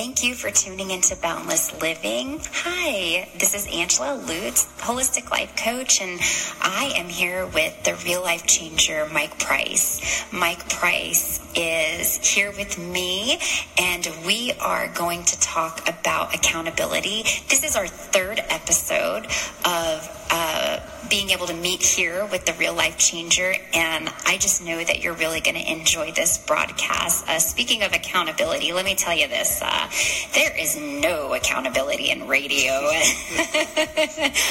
Thank you for tuning into Boundless Living. Hi, this is Angela Lutz, holistic life coach, and I am here with the real life changer, Mike Price. Mike Price is here with me, and we are going to talk about accountability. This is our third episode of uh, being able to meet here with the real life changer. And I just know that you're really going to enjoy this broadcast. Uh, speaking of accountability, let me tell you this uh, there is no accountability in radio.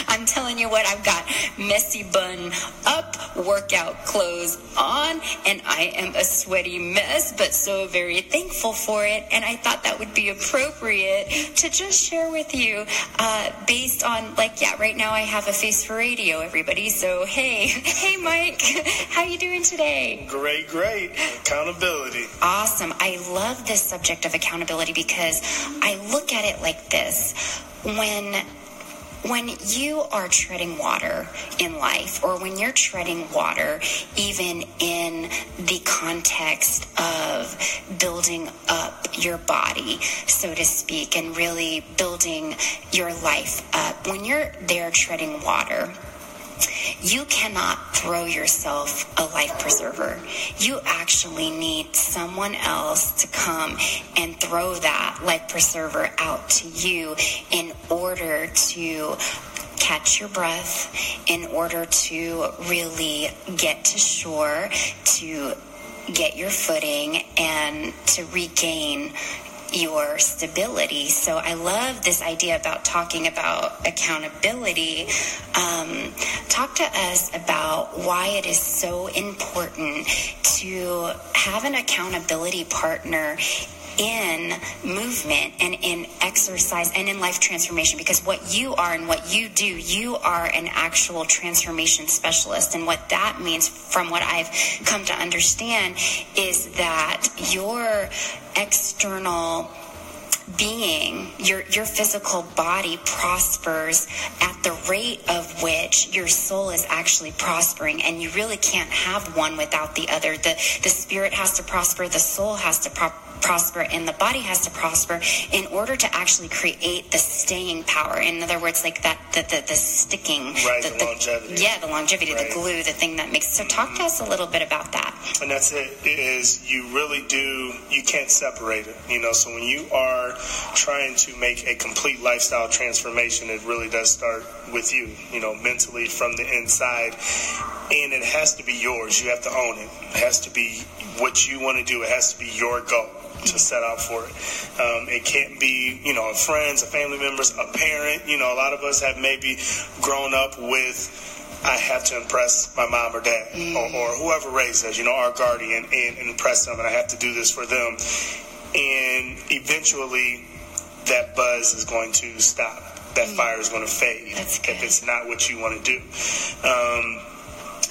I'm telling you what, I've got messy bun up, workout clothes on, and I am a sweaty mess, but so very thankful for it. And I thought that would be appropriate to just share with you uh, based on, like, yeah, right now I have a face for radio, everybody. So, hey, hey, Mike, how you doing today? Great, great. Accountability. Awesome. I love this subject of accountability because I look at it like this. When when you are treading water in life, or when you're treading water, even in the context of building up your body, so to speak, and really building your life up, when you're there treading water, you cannot throw yourself a life preserver. You actually need someone else to come and throw that life preserver out to you in order to catch your breath, in order to really get to shore, to get your footing, and to regain your stability. So I love this idea about talking about accountability. Um, talk to us about why it is so important to have an accountability partner in movement and in exercise and in life transformation because what you are and what you do, you are an actual transformation specialist. And what that means, from what I've come to understand, is that your external being, your your physical body prospers at the rate of which your soul is actually prospering, and you really can't have one without the other. the The spirit has to prosper, the soul has to prosper prosper and the body has to prosper in order to actually create the staying power. In other words, like that, the, the, the sticking, right, the, the, longevity. Yeah, the longevity, right. the glue, the thing that makes. So talk to us a little bit about that. And that's it, is you really do, you can't separate it. You know, so when you are trying to make a complete lifestyle transformation, it really does start with you, you know, mentally from the inside. And it has to be yours. You have to own it. It has to be what you want to do. It has to be your goal to set out for it. Um, it can't be, you know, friends, family members, a parent. You know, a lot of us have maybe grown up with. I have to impress my mom or dad mm. or, or, whoever raised us, you know, our guardian, and, and impress them, and I have to do this for them. And eventually, that buzz is going to stop. That mm. fire is going to fade if it's not what you want to do. Um,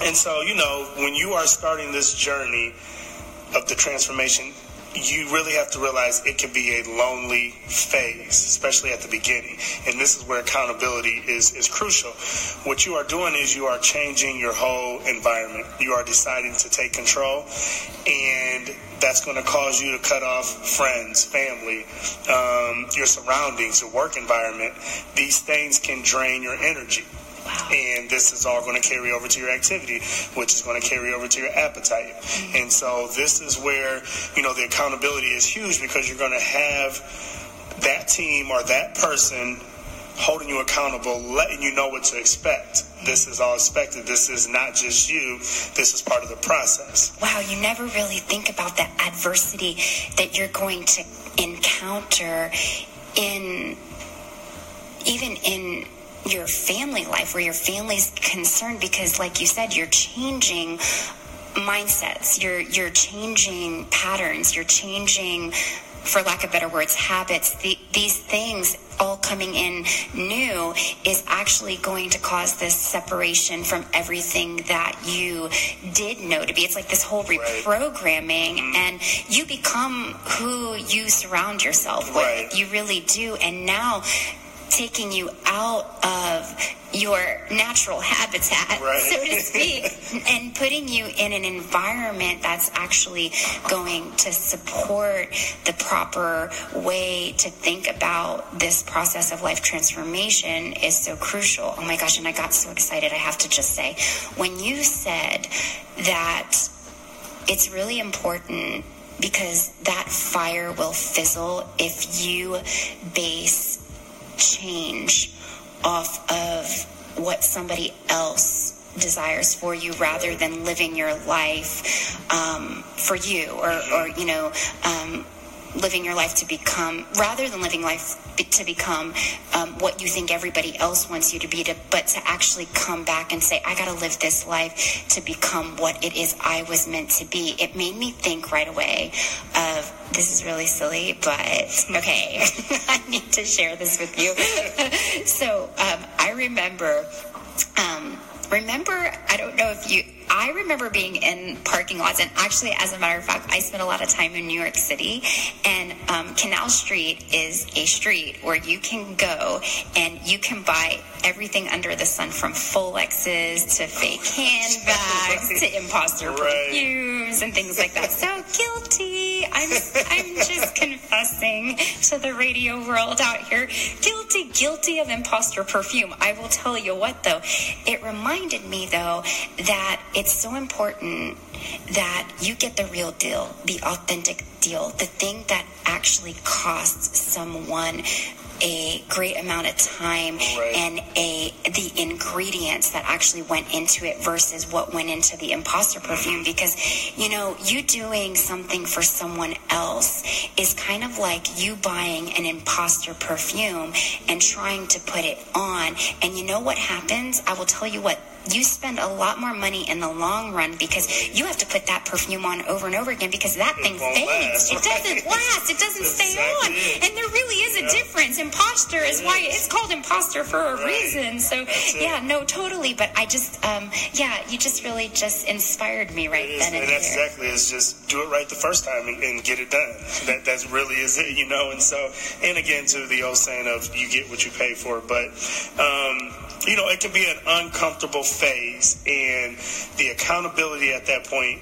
and so, you know, when you are starting this journey of the transformation, you really have to realize it can be a lonely phase, especially at the beginning. And this is where accountability is, is crucial. What you are doing is you are changing your whole environment. You are deciding to take control, and that's going to cause you to cut off friends, family, um, your surroundings, your work environment. These things can drain your energy. And this is all going to carry over to your activity, which is going to carry over to your appetite. And so this is where, you know, the accountability is huge because you're going to have that team or that person holding you accountable, letting you know what to expect. This is all expected. This is not just you. This is part of the process. Wow, you never really think about the adversity that you're going to encounter in even in your family life where your family's concerned because like you said you're changing mindsets you're you're changing patterns you're changing for lack of better words habits the, these things all coming in new is actually going to cause this separation from everything that you did know to be. It's like this whole reprogramming, right. and you become who you surround yourself with. Right. You really do. And now taking you out of your natural habitat, Right. so to speak, and putting you in an environment that's actually going to support the proper way to think about this process of life transformation is so crucial. Oh my gosh, and I got so excited, I have to just say, when you said that it's really important because that fire will fizzle if you base change off of what somebody else desires for you rather than living your life um, for you or, or you know um, living your life to become rather than living life to become um, what you think everybody else wants you to be to, but to actually come back and say i got to live this life to become what it is i was meant to be. It made me think right away of this is really silly but okay i need to share this with you. So um, i remember um, remember i don't know if you i remember being in parking lots and actually as a matter of fact i spent a lot of time in new york city and um, canal street is a street where you can go and you can buy everything under the sun from full Lexus to fake handbags to imposter Right. perfumes and things like that so guilty i'm i'm just confessing to the radio world out here. Guilty guilty of imposter perfume. I will tell you what though. It reminded me though that it's so important that you get the real deal the authentic deal the thing that actually costs someone a great amount of time Right. and a the ingredients that actually went into it versus what went into the imposter perfume. Because you know you doing something for someone else is kind of like you buying an imposter perfume and trying to put it on. And you know what happens? I will tell you what you spend a lot more money in the long run because you have to put that perfume on over and over again because that thing fades. last, It doesn't last. It doesn't stay exactly on. it. And there really is a Yeah. difference. Imposter is It why is. it's called imposter for a Right. reason. So it. yeah, no, totally. But I just, um, yeah, you just really just inspired me right It is, then and and that's there. exactly it's just do it right the first time and, and get it done. That that really is it, you know. And so, and again, to the old saying of you get what you pay for. But um, you know, it can be an uncomfortable phase, and the accountability at that point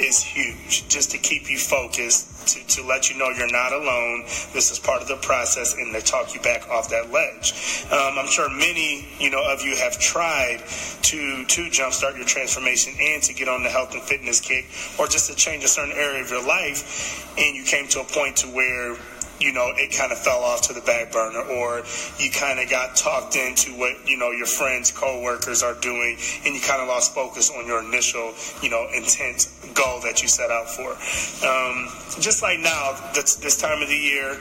is huge. Just to keep you focused. To, to let you know you're not alone. This is part of the process, and to talk you back off that ledge. Um, I'm sure many, you know, of you have tried to to jumpstart your transformation and to get on the health and fitness kick, or just to change a certain area of your life, and you came to a point to where you know, it kind of fell off to the back burner, or you kind of got talked into what, you know, your friends, co-workers are doing, and you kind of lost focus on your initial, you know, intent goal that you set out for. Um, just like now, this, this time of the year,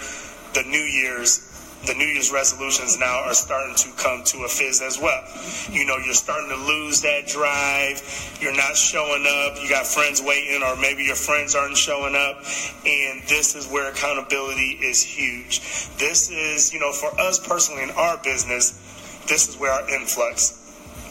the New Year's, the New Year's resolutions now are starting to come to a fizz as well. You know, you're starting to lose that drive. You're not showing up. You got friends waiting, or maybe your friends aren't showing up. And this is where accountability is huge. This is, you know, for us personally in our business, this is where our influx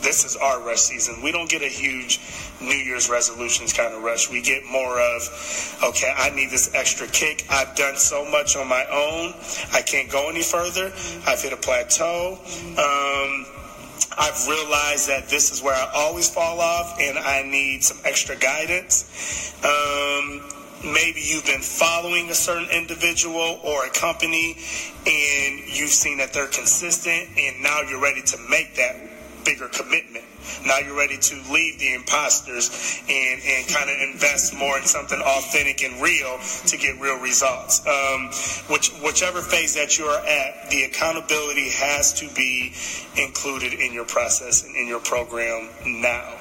this is our rush season. We don't get a huge New Year's resolutions kind of rush. We get more of, okay, I need this extra kick. I've done so much on my own. I can't go any further. I've hit a plateau. Um, I've realized that this is where I always fall off and I need some extra guidance. Um, maybe you've been following a certain individual or a company and you've seen that they're consistent and now you're ready to make that bigger commitment. Now you're ready to leave the imposters and, and kind of invest more in something authentic and real to get real results. Um, which, whichever phase that you are at, the accountability has to be included in your process and in your program now.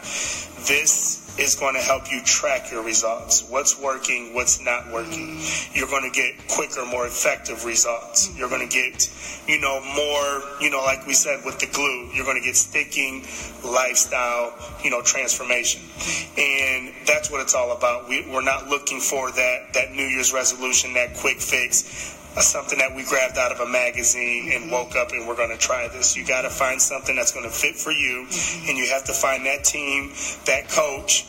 This is going to help you track your results. What's working, what's not working. You're going to get quicker, more effective results. You're going to get, you know, more, you know, like we said with the glue, you're going to get sticking lifestyle, you know, transformation. And that's what it's all about. We, we're not looking for that, that New Year's resolution, that quick fix something that we grabbed out of a magazine and woke up and we're going to try this. You got to find something that's going to fit for you, and you have to find that team, that coach,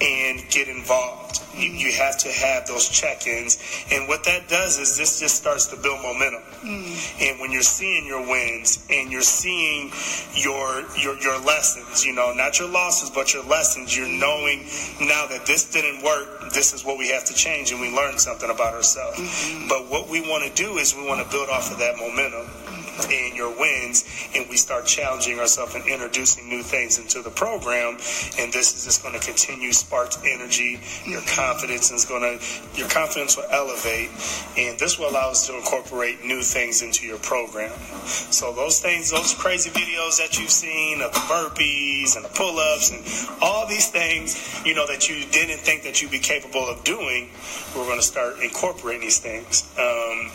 and get involved. You, you have to have those check-ins, and what that does is this just starts to build momentum. Mm. And when you're seeing your wins and you're seeing your your your lessons, you know, not your losses, but your lessons, you're knowing now that this didn't work. This is what we have to change, and we learned something about ourselves. Mm-hmm. But what we want to do is we want to build off of that momentum and your wins, and we start challenging ourselves and introducing new things into the program. And this is just going to continue spark energy. Your mm-hmm. confidence is going to your confidence will elevate, and this will allow us to incorporate new things into your program. So those things, those crazy videos that you've seen of the burpees and the pull-ups and all these things, you know, that you didn't think that you'd be capable of doing, we're going to start incorporating these things. Um,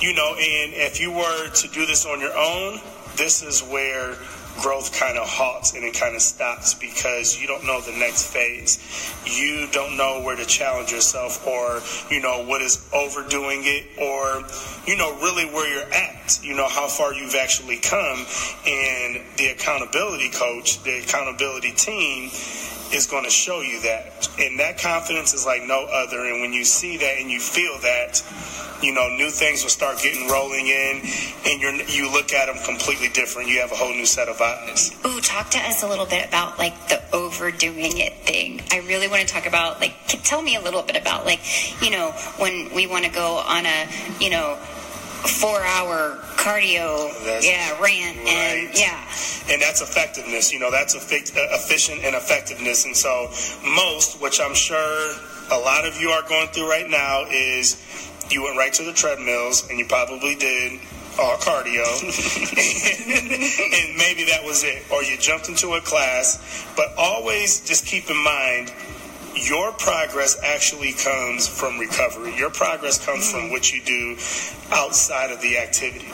you know, and if you were to do this on your own, this is where growth kind of halts and it kind of stops because you don't know the next phase. You don't know where to challenge yourself or, you know, what is overdoing it or, you know, really where you're at, you know, how far you've actually come. And the accountability coach, the accountability team, is going to show you that. And that confidence is like no other. And when you see that and you feel that, you know, new things will start getting rolling in, and you you look at them completely different. You have a whole new set of eyes. Ooh, talk to us a little bit about like the overdoing it thing. I really want to talk about like, tell me a little bit about like, you know, when we want to go on a, you know, four hour cardio that's yeah rant right. and yeah. And that's effectiveness you know that's uh, efficient and effectiveness. And so most which i'm sure a lot of you are going through right now is you went right to the treadmills and you probably did all cardio. And maybe that was it. Or you jumped into a class. But always just keep in mind your progress actually comes from recovery. Your progress comes from what you do outside of the activity.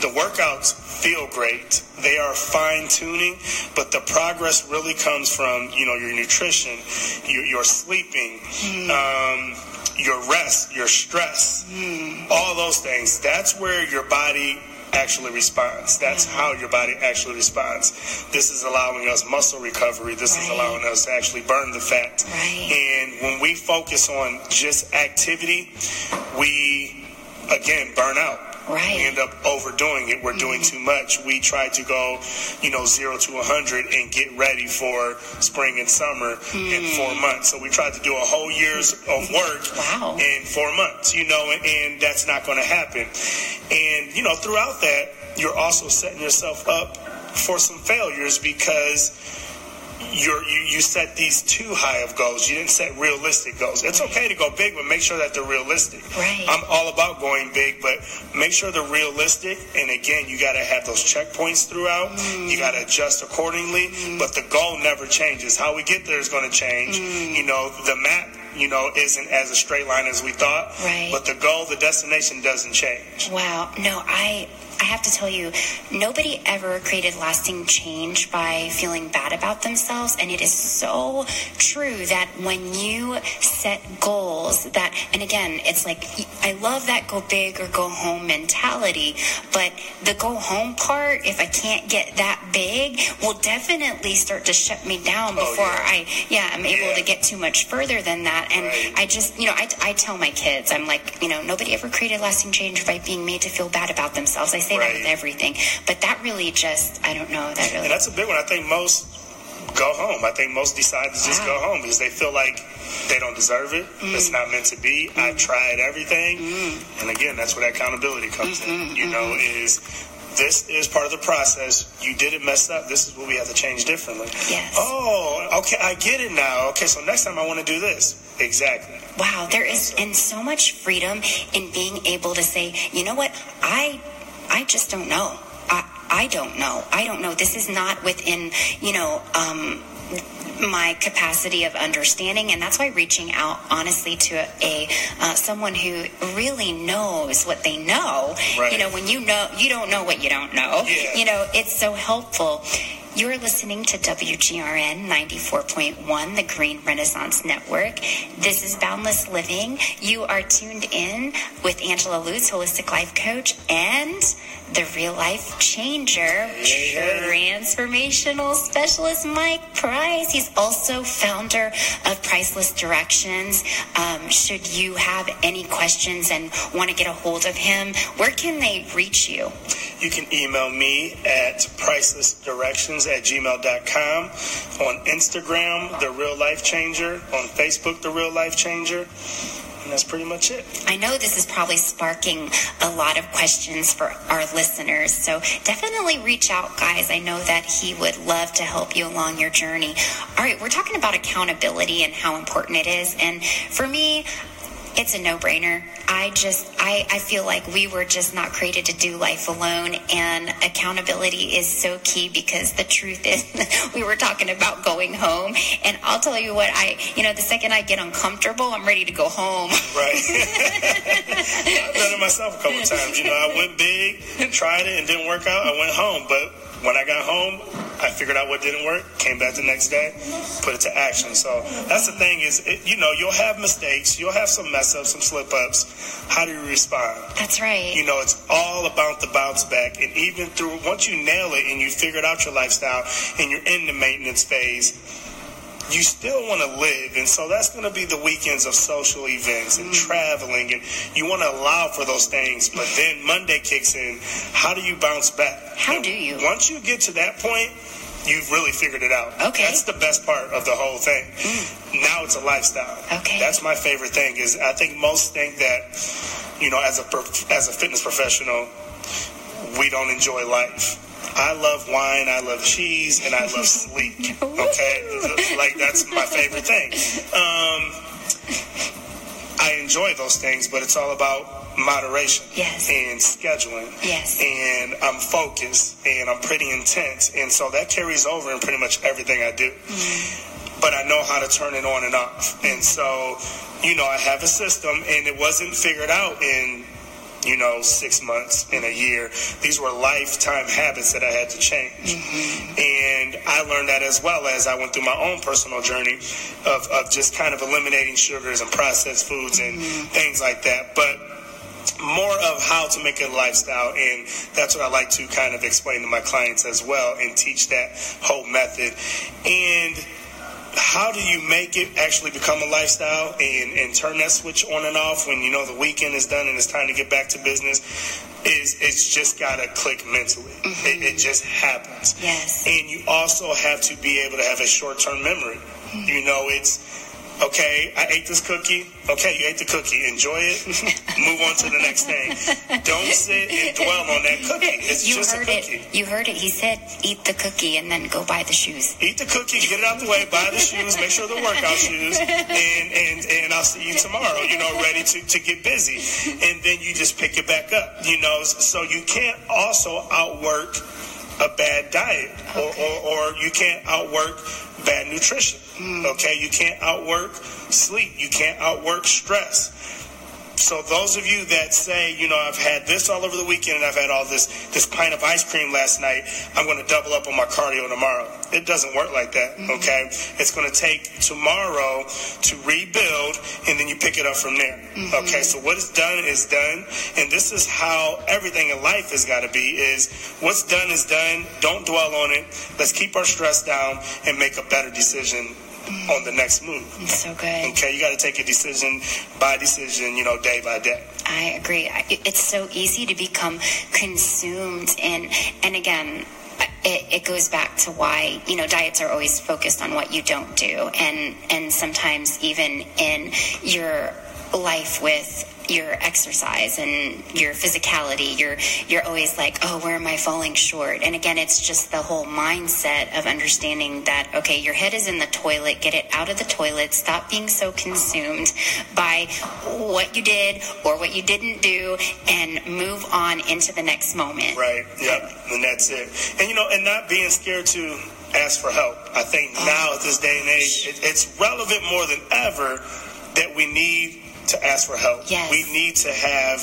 The workouts feel great. They are fine tuning, but the progress really comes from, you know, your nutrition, your, your sleeping, mm. um, your rest, your stress, mm. all those things. That's where your body actually responds. That's how your body actually responds. This is allowing us muscle recovery. This right. is allowing us to actually burn the fat. Right. And when we focus on just activity, we again burn out. Right. We end up overdoing it. We're mm-hmm. doing too much. We try to go, you know, zero to 100 and get ready for spring and summer mm. in four months. So we tried to do a whole year's of work wow. in four months, you know, and, and that's not going to happen. And, you know, throughout that, you're also setting yourself up for some failures because you you set these too high of goals. You didn't set realistic goals. It's okay to go big, but make sure that they're realistic. Right. I'm all about going big, but make sure they're realistic. And again, you got to have those checkpoints throughout. Mm. You got to adjust accordingly. Mm. But the goal never changes. How we get there is going to change. Mm. You know, the map you know, isn't as a straight line as we thought. Right. But the goal, the destination doesn't change. Wow. No, I I have to tell you, nobody ever created lasting change by feeling bad about themselves. And it is so true that when you set goals that, and again, it's like, I love that go big or go home mentality, but the go home part, if I can't get that big, will definitely start to shut me down oh, before oh, yeah. I, yeah, I'm able yeah. to get too much further than that. And right. I just, you know, I, I tell my kids, I'm like, you know, nobody ever created lasting change by being made to feel bad about themselves. I say right. that with everything. But that really just, I don't know. That really. And that's a big one. I think most go home. I think most decide to just wow. go home because they feel like they don't deserve it. Mm. It's not meant to be. Mm. I tried everything. Mm. And again, that's where that accountability comes mm-hmm, in. You mm-hmm. know, is this is part of the process. You didn't mess up. This is what we have to change differently. Yes. Oh, okay. I get it now. Okay, so next time I want to do this. Exactly. Wow, there is and so much freedom in being able to say, you know what, I I just don't know. I, I don't know. I don't know. This is not within, you know, um, my capacity of understanding and that's why reaching out honestly to a, a uh, someone who really knows what they know right. you know when you know you don't know what you don't know yeah. you know it's so helpful you are listening to WGRN 94.1, the Green Renaissance Network. This is Boundless Living. You are tuned in with Angela Lutz, Holistic Life Coach, and the real life changer, transformational specialist Mike Price. He's also founder of Priceless Directions. Um, should you have any questions and want to get a hold of him, where can they reach you? You can email me at pricelessdirections at gmail.com, on Instagram, The Real Life Changer, on Facebook, The Real Life Changer. And that's pretty much it. I know this is probably sparking a lot of questions for our listeners. So definitely reach out, guys. I know that he would love to help you along your journey. All right, we're talking about accountability and how important it is. And for me, it's a no-brainer. I just I, I feel like we were just not created to do life alone and accountability is so key because the truth is we were talking about going home and I'll tell you what I you know the second I get uncomfortable I'm ready to go home. Right. I've done it myself a couple times. You know, I went big, and tried it and didn't work out. I went home, but when I got home, I figured out what didn't work, came back the next day, put it to action. So that's the thing is, it, you know, you'll have mistakes, you'll have some mess ups, some slip ups. How do you respond? That's right. You know, it's all about the bounce back. And even through, once you nail it and you figured out your lifestyle and you're in the maintenance phase, you still want to live. And so that's going to be the weekends of social events and mm. traveling. And you want to allow for those things. But then Monday kicks in. How do you bounce back? How and do you? Once you get to that point, you've really figured it out. Okay. That's the best part of the whole thing. Mm. Now it's a lifestyle. Okay. That's my favorite thing is I think most think that, you know, as a, as a fitness professional, we don't enjoy life. I love wine, I love cheese, and I love sleep. Okay, like that's my favorite thing. Um, I enjoy those things, but it's all about moderation yes. and scheduling. Yes. And I'm focused and I'm pretty intense. And so that carries over in pretty much everything I do. Mm. But I know how to turn it on and off. And so, you know, I have a system and it wasn't figured out in you know, six months in a year. These were lifetime habits that I had to change. Mm-hmm. And I learned that as well as I went through my own personal journey of, of just kind of eliminating sugars and processed foods and mm-hmm. things like that. But more of how to make it a lifestyle and that's what I like to kind of explain to my clients as well and teach that whole method. And how do you make it actually become a lifestyle and, and turn that switch on and off when you know the weekend is done and it's time to get back to business? Is it's just gotta click mentally. Mm-hmm. It, it, just happens. Yes. And you also have to be able to have a short term memory. Mm-hmm. You know, it's Okay, I ate this cookie. Okay, you ate the cookie. Enjoy it. Move on to the next thing. Don't sit and dwell on that cookie. It's you just heard a cookie. It. You heard it. He said, "Eat the cookie and then go buy the shoes." Eat the cookie, get it out the way, buy the shoes, make sure they're workout shoes, and and and I'll see you tomorrow. You know, ready to to get busy, and then you just pick it back up. You know, so you can't also outwork a bad diet, okay. or, or, or you can't outwork bad nutrition. Mm. Okay, you can't outwork sleep. You can't outwork stress. So those of you that say, you know, I've had this all over the weekend and I've had all this this pint of ice cream last night, I'm going to double up on my cardio tomorrow. It doesn't work like that, mm-hmm. okay? It's going to take tomorrow to rebuild and then you pick it up from there. Mm-hmm. Okay? So what is done is done, and this is how everything in life has got to be is what's done is done. Don't dwell on it. Let's keep our stress down and make a better decision on the next move. It's so good. Okay, you got to take a decision by decision, you know, day by day. I agree. It's so easy to become consumed in, and again, it, it, goes back to why you know diets are always focused on what you don't do, and and sometimes even in your life with your exercise and your physicality. You're you're always like oh where am i falling short? And again it's just the whole mindset of understanding that okay your head is in the toilet. Get it out of the toilet. Stop being so consumed by what you did or what you didn't do and move on into the next moment. Right. Yep. And that's it. And you know and not being scared to ask for help. I think oh. now at this day and age it, it's relevant more than ever that we need to ask for help. Yes. We need to have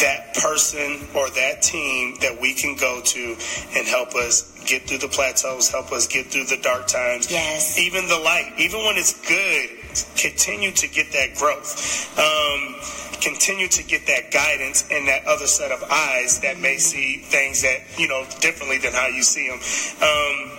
that person or that team that we can go to and help us get through the plateaus, help us get through the dark times. Yes. Even the light, even when it's good, continue to get that growth. Um, continue to get that guidance and that other set of eyes that may see things that you know differently than how you see them. Um,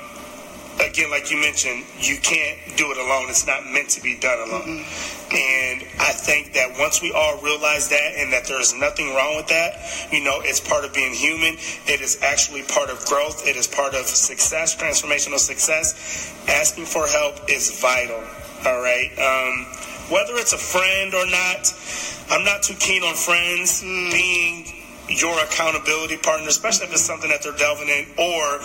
again, like you mentioned, you can't do it alone. It's not meant to be done alone. Mm-hmm. And I think that once we all realize that and that there's nothing wrong with that, you know, it's part of being human. It is actually part of growth. It is part of success, transformational success. Asking for help is vital. All right. Um, whether it's a friend or not, I'm not too keen on friends mm. being your accountability partner, especially if it's something that they're delving in or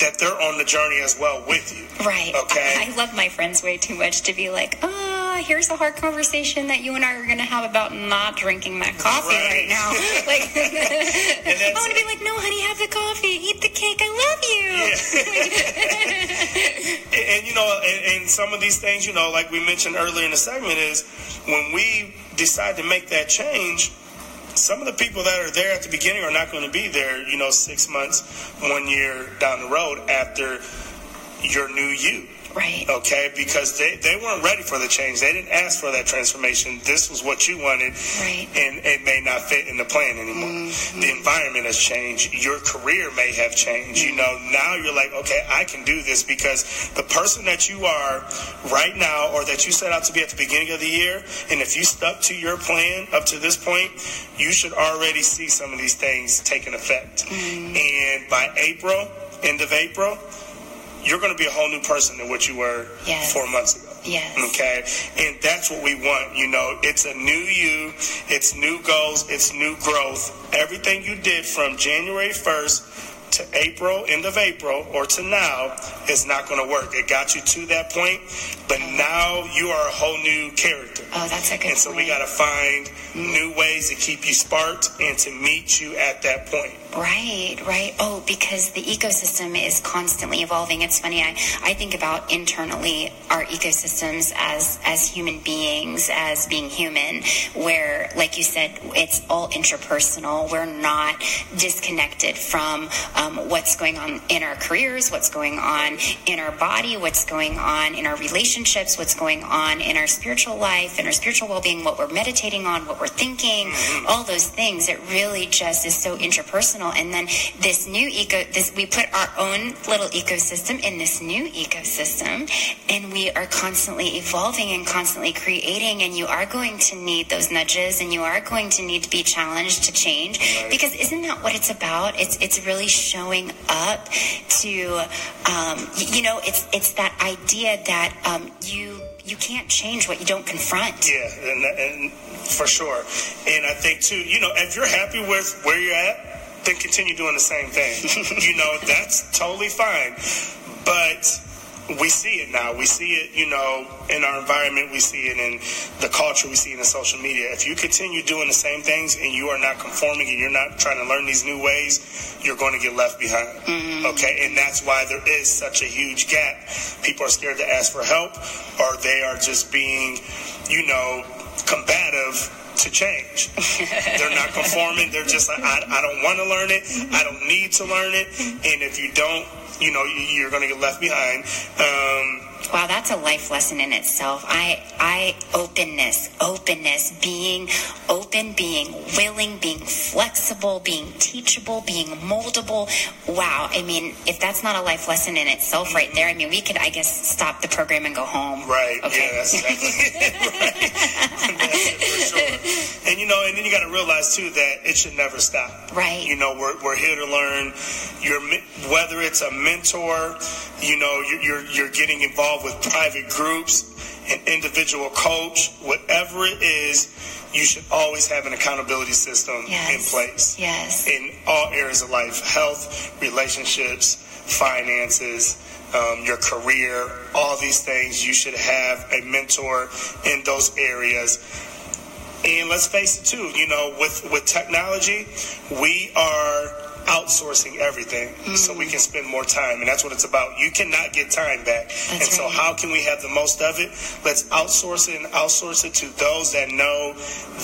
that they're on the journey as well with you. Right. Okay. I, I love my friends way too much to be like, oh, here's a hard conversation that you and I are going to have about not drinking that coffee right, right now. like, I want to be like, no, honey, have the coffee, eat the cake. I love you. Yeah. and, and, you know, and, and some of these things, you know, like we mentioned earlier in the segment, is when we decide to make that change some of the people that are there at the beginning are not going to be there, you know, six months, one year down the road after your new you. Right. Okay, because they, they weren't ready for the change. They didn't ask for that transformation. This was what you wanted, right. and it may not fit in the plan anymore. Mm-hmm. The environment has changed. Your career may have changed. Mm-hmm. You know, now you're like, okay, I can do this because the person that you are right now, or that you set out to be at the beginning of the year, and if you stuck to your plan up to this point, you should already see some of these things taking effect. Mm-hmm. And by April, end of April, you're going to be a whole new person than what you were yes. four months ago. Yes. Okay. And that's what we want. You know, it's a new you, it's new goals, it's new growth. Everything you did from January 1st to April, end of April, or to now is not going to work. It got you to that point, but now you are a whole new character. Oh, that's a good And so point. we got to find mm. new ways to keep you sparked and to meet you at that point. Right, right. Oh, because the ecosystem is constantly evolving. It's funny. I, I think about internally our ecosystems as as human beings, as being human, where, like you said, it's all interpersonal. We're not disconnected from um, what's going on in our careers, what's going on in our body, what's going on in our relationships, what's going on in our spiritual life, in our spiritual well being, what we're meditating on, what we're thinking, mm-hmm. all those things. It really just is so interpersonal personal. And then this new eco, this we put our own little ecosystem in this new ecosystem, and we are constantly evolving and constantly creating. And you are going to need those nudges, and you are going to need to be challenged to change because isn't that what it's about? It's it's really showing up to, um, you know, it's it's that idea that um, you you can't change what you don't confront. Yeah, and, and, for sure. And I think too, you know, if you're happy with where you're at, then continue doing the same thing. you know, that's totally fine. But we see it now. We see it, you know, in our environment. We see it in the culture. We see it in social media. If you continue doing the same things and you are not conforming and you're not trying to learn these new ways, you're going to get left behind. Mm-hmm. Okay. And that's why there is such a huge gap. People are scared to ask for help or they are just being, you know, combative to change. They're not conforming. They're just like, I, I don't want to learn it. I don't need to learn it. And if you don't, you know, you're going to get left behind. Um, Wow, that's a life lesson in itself. I, I, openness, openness, being open, being willing, being flexible, being teachable, being moldable. Wow. I mean, if that's not a life lesson in itself right there, I mean, we could, I guess, stop the program and go home. Right. Okay. Yeah, that's exactly right. that's for sure. And, you know, and then you got to realize, too, that it should never stop. Right. You know, we're, we're here to learn. You're, whether it's a mentor, you know, you're, you're, you're getting involved involved with private groups, an individual coach, whatever it is, you should always have an accountability system yes. in place. Yes. In all areas of life health, relationships, finances. Um, your career, all these things, you should have a mentor in those areas. And let's face it too, you know, with, with technology, we are outsourcing everything so we can spend more time. And that's what it's about. You cannot get time back. and so how can we have the most of it? Let's outsource it and outsource it to those that know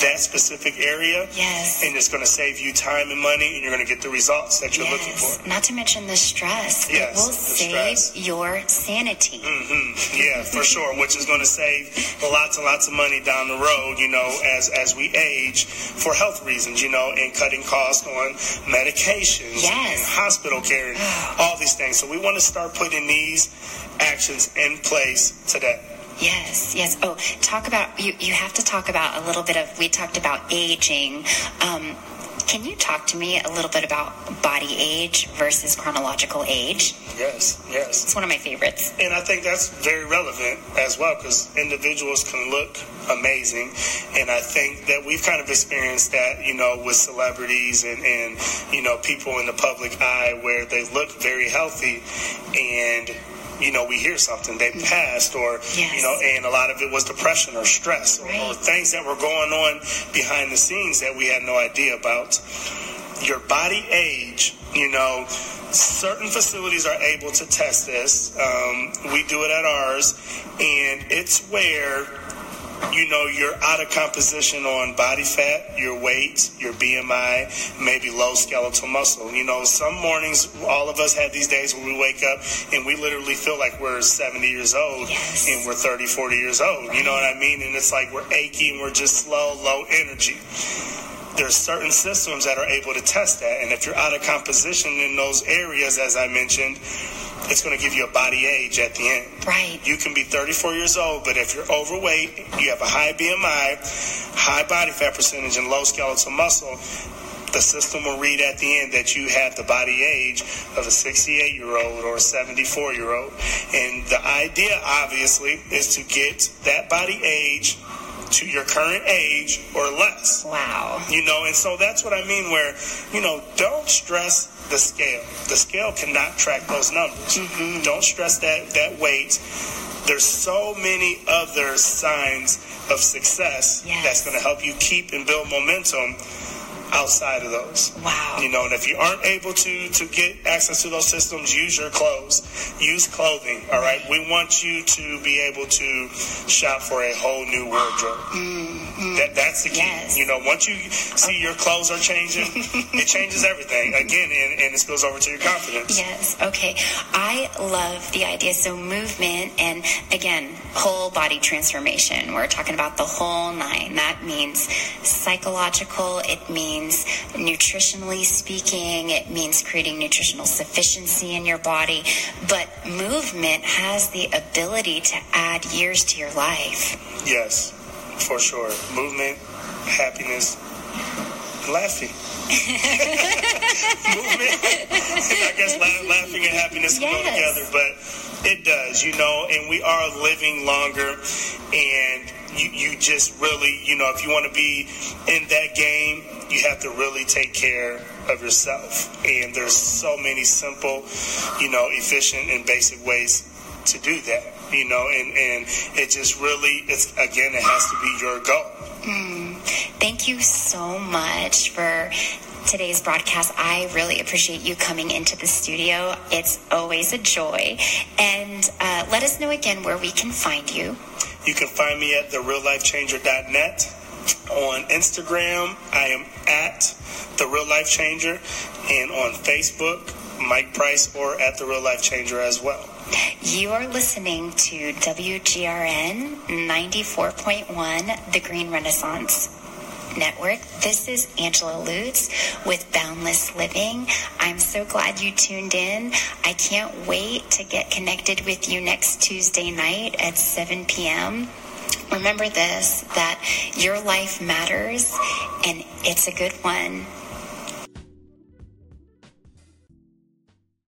that specific area. Yes. And it's going to save you time and money and you're going to get the results that you're looking for. Not to mention the stress. Yes, it will save stress. your sanity. Mm-hmm. Yeah, for sure. Which is going to save lots and lots of money down the road, you know, as as we age for health reasons, you know, and cutting costs on medications Yes. and hospital care and all these things. So we want to start putting these actions in place today. Yes, yes. Oh, talk about you. You have to talk about a little bit of. We talked about aging. Um, can you talk to me a little bit about body age versus chronological age? Yes, yes. It's one of my favorites. And I think that's very relevant as well because individuals can look amazing. And I think that we've kind of experienced that, you know, with celebrities and, and you know, people in the public eye where they look very healthy and you know, we hear something they passed, or Yes. you know, and a lot of it was depression or stress, or, or things that were going on behind the scenes that we had no idea about your body age, you know, certain facilities are able to test this. Um, we do it at ours, and it's where you know you're out of composition on body fat, your weight, your BMI, maybe low skeletal muscle. You know, some mornings, all of us have these days where we wake up and we literally feel like we're 70 years old Yes. and we're 30, 40 years old. You know what I mean? And it's like we're achy and we're just slow, low energy there's certain systems that are able to test that. And if you're out of composition in those areas, as I mentioned, it's going to give you a body age at the end. Right. You can be 34 years old, but if you're overweight, you have a high BMI, high body fat percentage, and low skeletal muscle, the system will read at the end that you have the body age of a 68 year old or a 74 year old. And the idea, obviously, is to get that body age to your current age or less. Wow. You know, and so that's what I mean where, you know, don't stress the scale. The scale cannot track those numbers. Mm-hmm. Don't stress that, that weight. There's so many other signs of success Yes. that's going to help you keep and build momentum outside of those. Wow. You know, and if you aren't able to to get access to those systems, use your clothes. Use clothing. All right. We want you to be able to shop for a whole new wardrobe. That that's the key. Mm-hmm. Yes. You know, once you see your clothes are changing, it changes everything again, and, and it spills over to your confidence. Yes. Okay. I love the idea. So movement and again, whole body transformation. We're talking about the whole nine. That means psychological. It means nutritionally speaking. It means creating nutritional sufficiency in your body. But movement has the ability to add years to your life. Yes, for sure. Movement, happiness, laughing. Movement. I guess la- laughing and happiness can go together, but it does, you know, and we are living longer and you, you just really, you know, if you want to be in that game, you have to really take care of yourself. And there's so many simple, you know, efficient and basic ways to do that, you know, and, and it just really, it's again, it has to be your goal. Mm. Thank you so much for today's broadcast. I really appreciate you coming into the studio. It's always a joy. And uh, let us know again where we can find you. You can find me at thereallifechanger.net. On Instagram, I am at The Real Life Changer. And on Facebook, Mike Price or at The Real Life Changer as well. You are listening to WGRN 94.1, The Green Renaissance Network. This is Angela Lutz with Boundless Living. I'm so glad you tuned in. I can't wait to get connected with you next Tuesday night at 7 p.m. Remember this that your life matters and it's a good one.